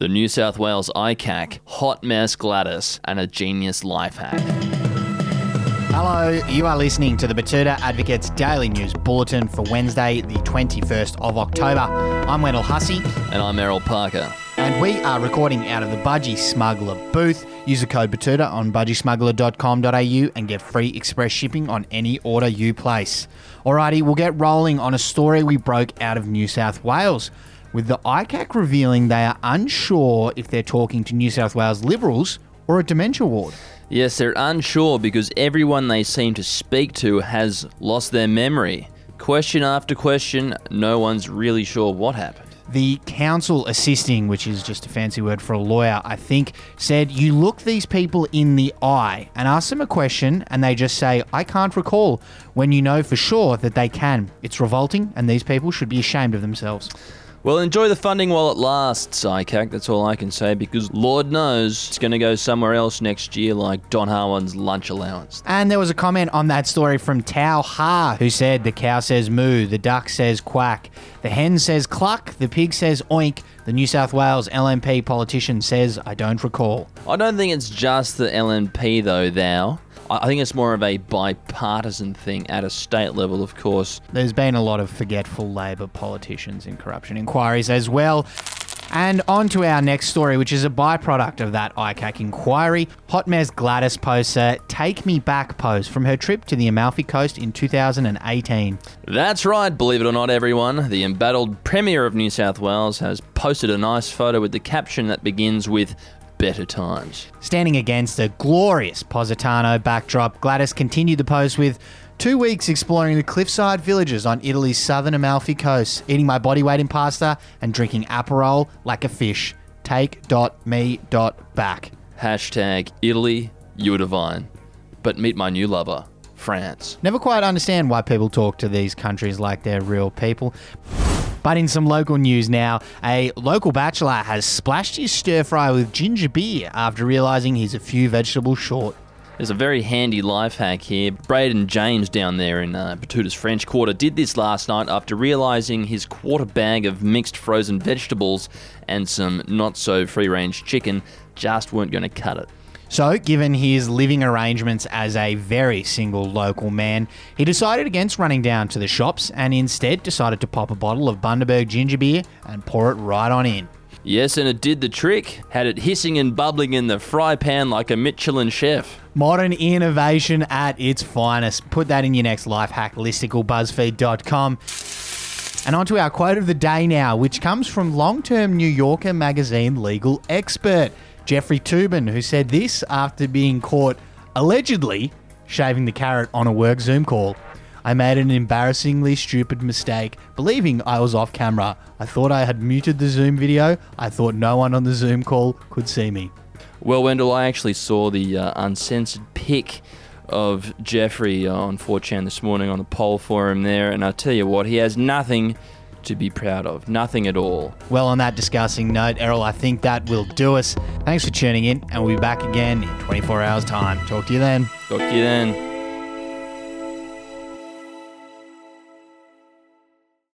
the New South Wales ICAC, hot mess Gladys, and a genius life hack. Hello, you are listening to the Betoota Advocate's Daily News Bulletin for Wednesday, the 21st of October. I'm Wendell Hussey, And I'm Errol Parker. And we are recording out of the Budgy Smuggler booth. Use the code Betoota on budgysmuggler.com.au and get free express shipping on any order you place. Alrighty, we'll get rolling on a story we broke out of New South Wales, with the ICAC revealing they are unsure if they're talking to New South Wales Liberals or a dementia ward. Yes, they're unsure because everyone they seem to speak to has lost their memory. Question after question, no one's really sure what happened. The counsel assisting, which is just a fancy word for a lawyer, I think, said you look these people in the eye and ask them a question, and they just say, I can't recall, when you know for sure that they can. It's revolting, and these people should be ashamed of themselves. Well, enjoy the funding while it lasts, ICAC. That's all I can say because Lord knows it's going to go somewhere else next year, like Don Harwin's lunch allowance. And there was a comment on that story from Tao Ha, who said the cow says moo, the duck says quack, the hen says cluck, the pig says oink, the New South Wales LNP politician says, I don't recall. I don't think it's just the LNP, though, thou. I I think it's more of a bipartisan thing at a state level, of course. There's been a lot of forgetful Labor politicians in corruption inquiries as well. And on to our next story, which is a byproduct of that ICAC inquiry. Hot Mess Gladys posts a Take Me Back post from her trip to the Amalfi Coast in 2018. That's right, believe it or not, everyone. The embattled Premier of New South Wales has posted a nice photo with the caption that begins with Better Times. Standing against a glorious Positano backdrop, Gladys continued the post with two weeks exploring the cliffside villages on Italy's southern Amalfi Coast, eating my body weight in pasta and drinking Aperol like a fish. Take.me.back. Hashtag Italy, you are divine. But meet my new lover, France. Never quite understand why people talk to these countries like they're real people. But in some local news now, a local bachelor has splashed his stir fry with ginger beer after realizing he's a few vegetables short. There's a very handy life hack here. Braden James down there in uh, Betoota's French Quarter did this last night after realizing his quarter bag of mixed frozen vegetables and some not so free range chicken just weren't going to cut it. So, given his living arrangements as a very single local man, he decided against running down to the shops and instead decided to pop a bottle of Bundaberg ginger beer and pour it right on in. Yes, and it did the trick. Had it hissing and bubbling in the fry pan like a Michelin chef. Modern innovation at its finest. Put that in your next life hack listicle, BuzzFeed.com. And on to our quote of the day now, which comes from long term New Yorker magazine legal expert Jeffrey Toobin, who said this after being caught allegedly shaving the carrot on a work Zoom call. I made an embarrassingly stupid mistake, believing I was off camera. I thought I had muted the Zoom video. I thought no one on the Zoom call could see me. Well, Wendell, I actually saw the uh, uncensored pic of Jeffrey uh, on 4chan this morning on the poll forum there, and I tell you what, he has nothing to be proud of. Nothing at all. Well, on that disgusting note, Errol, I think that will do us. Thanks for tuning in, and we'll be back again in 24 hours' time. Talk to you then. Talk to you then.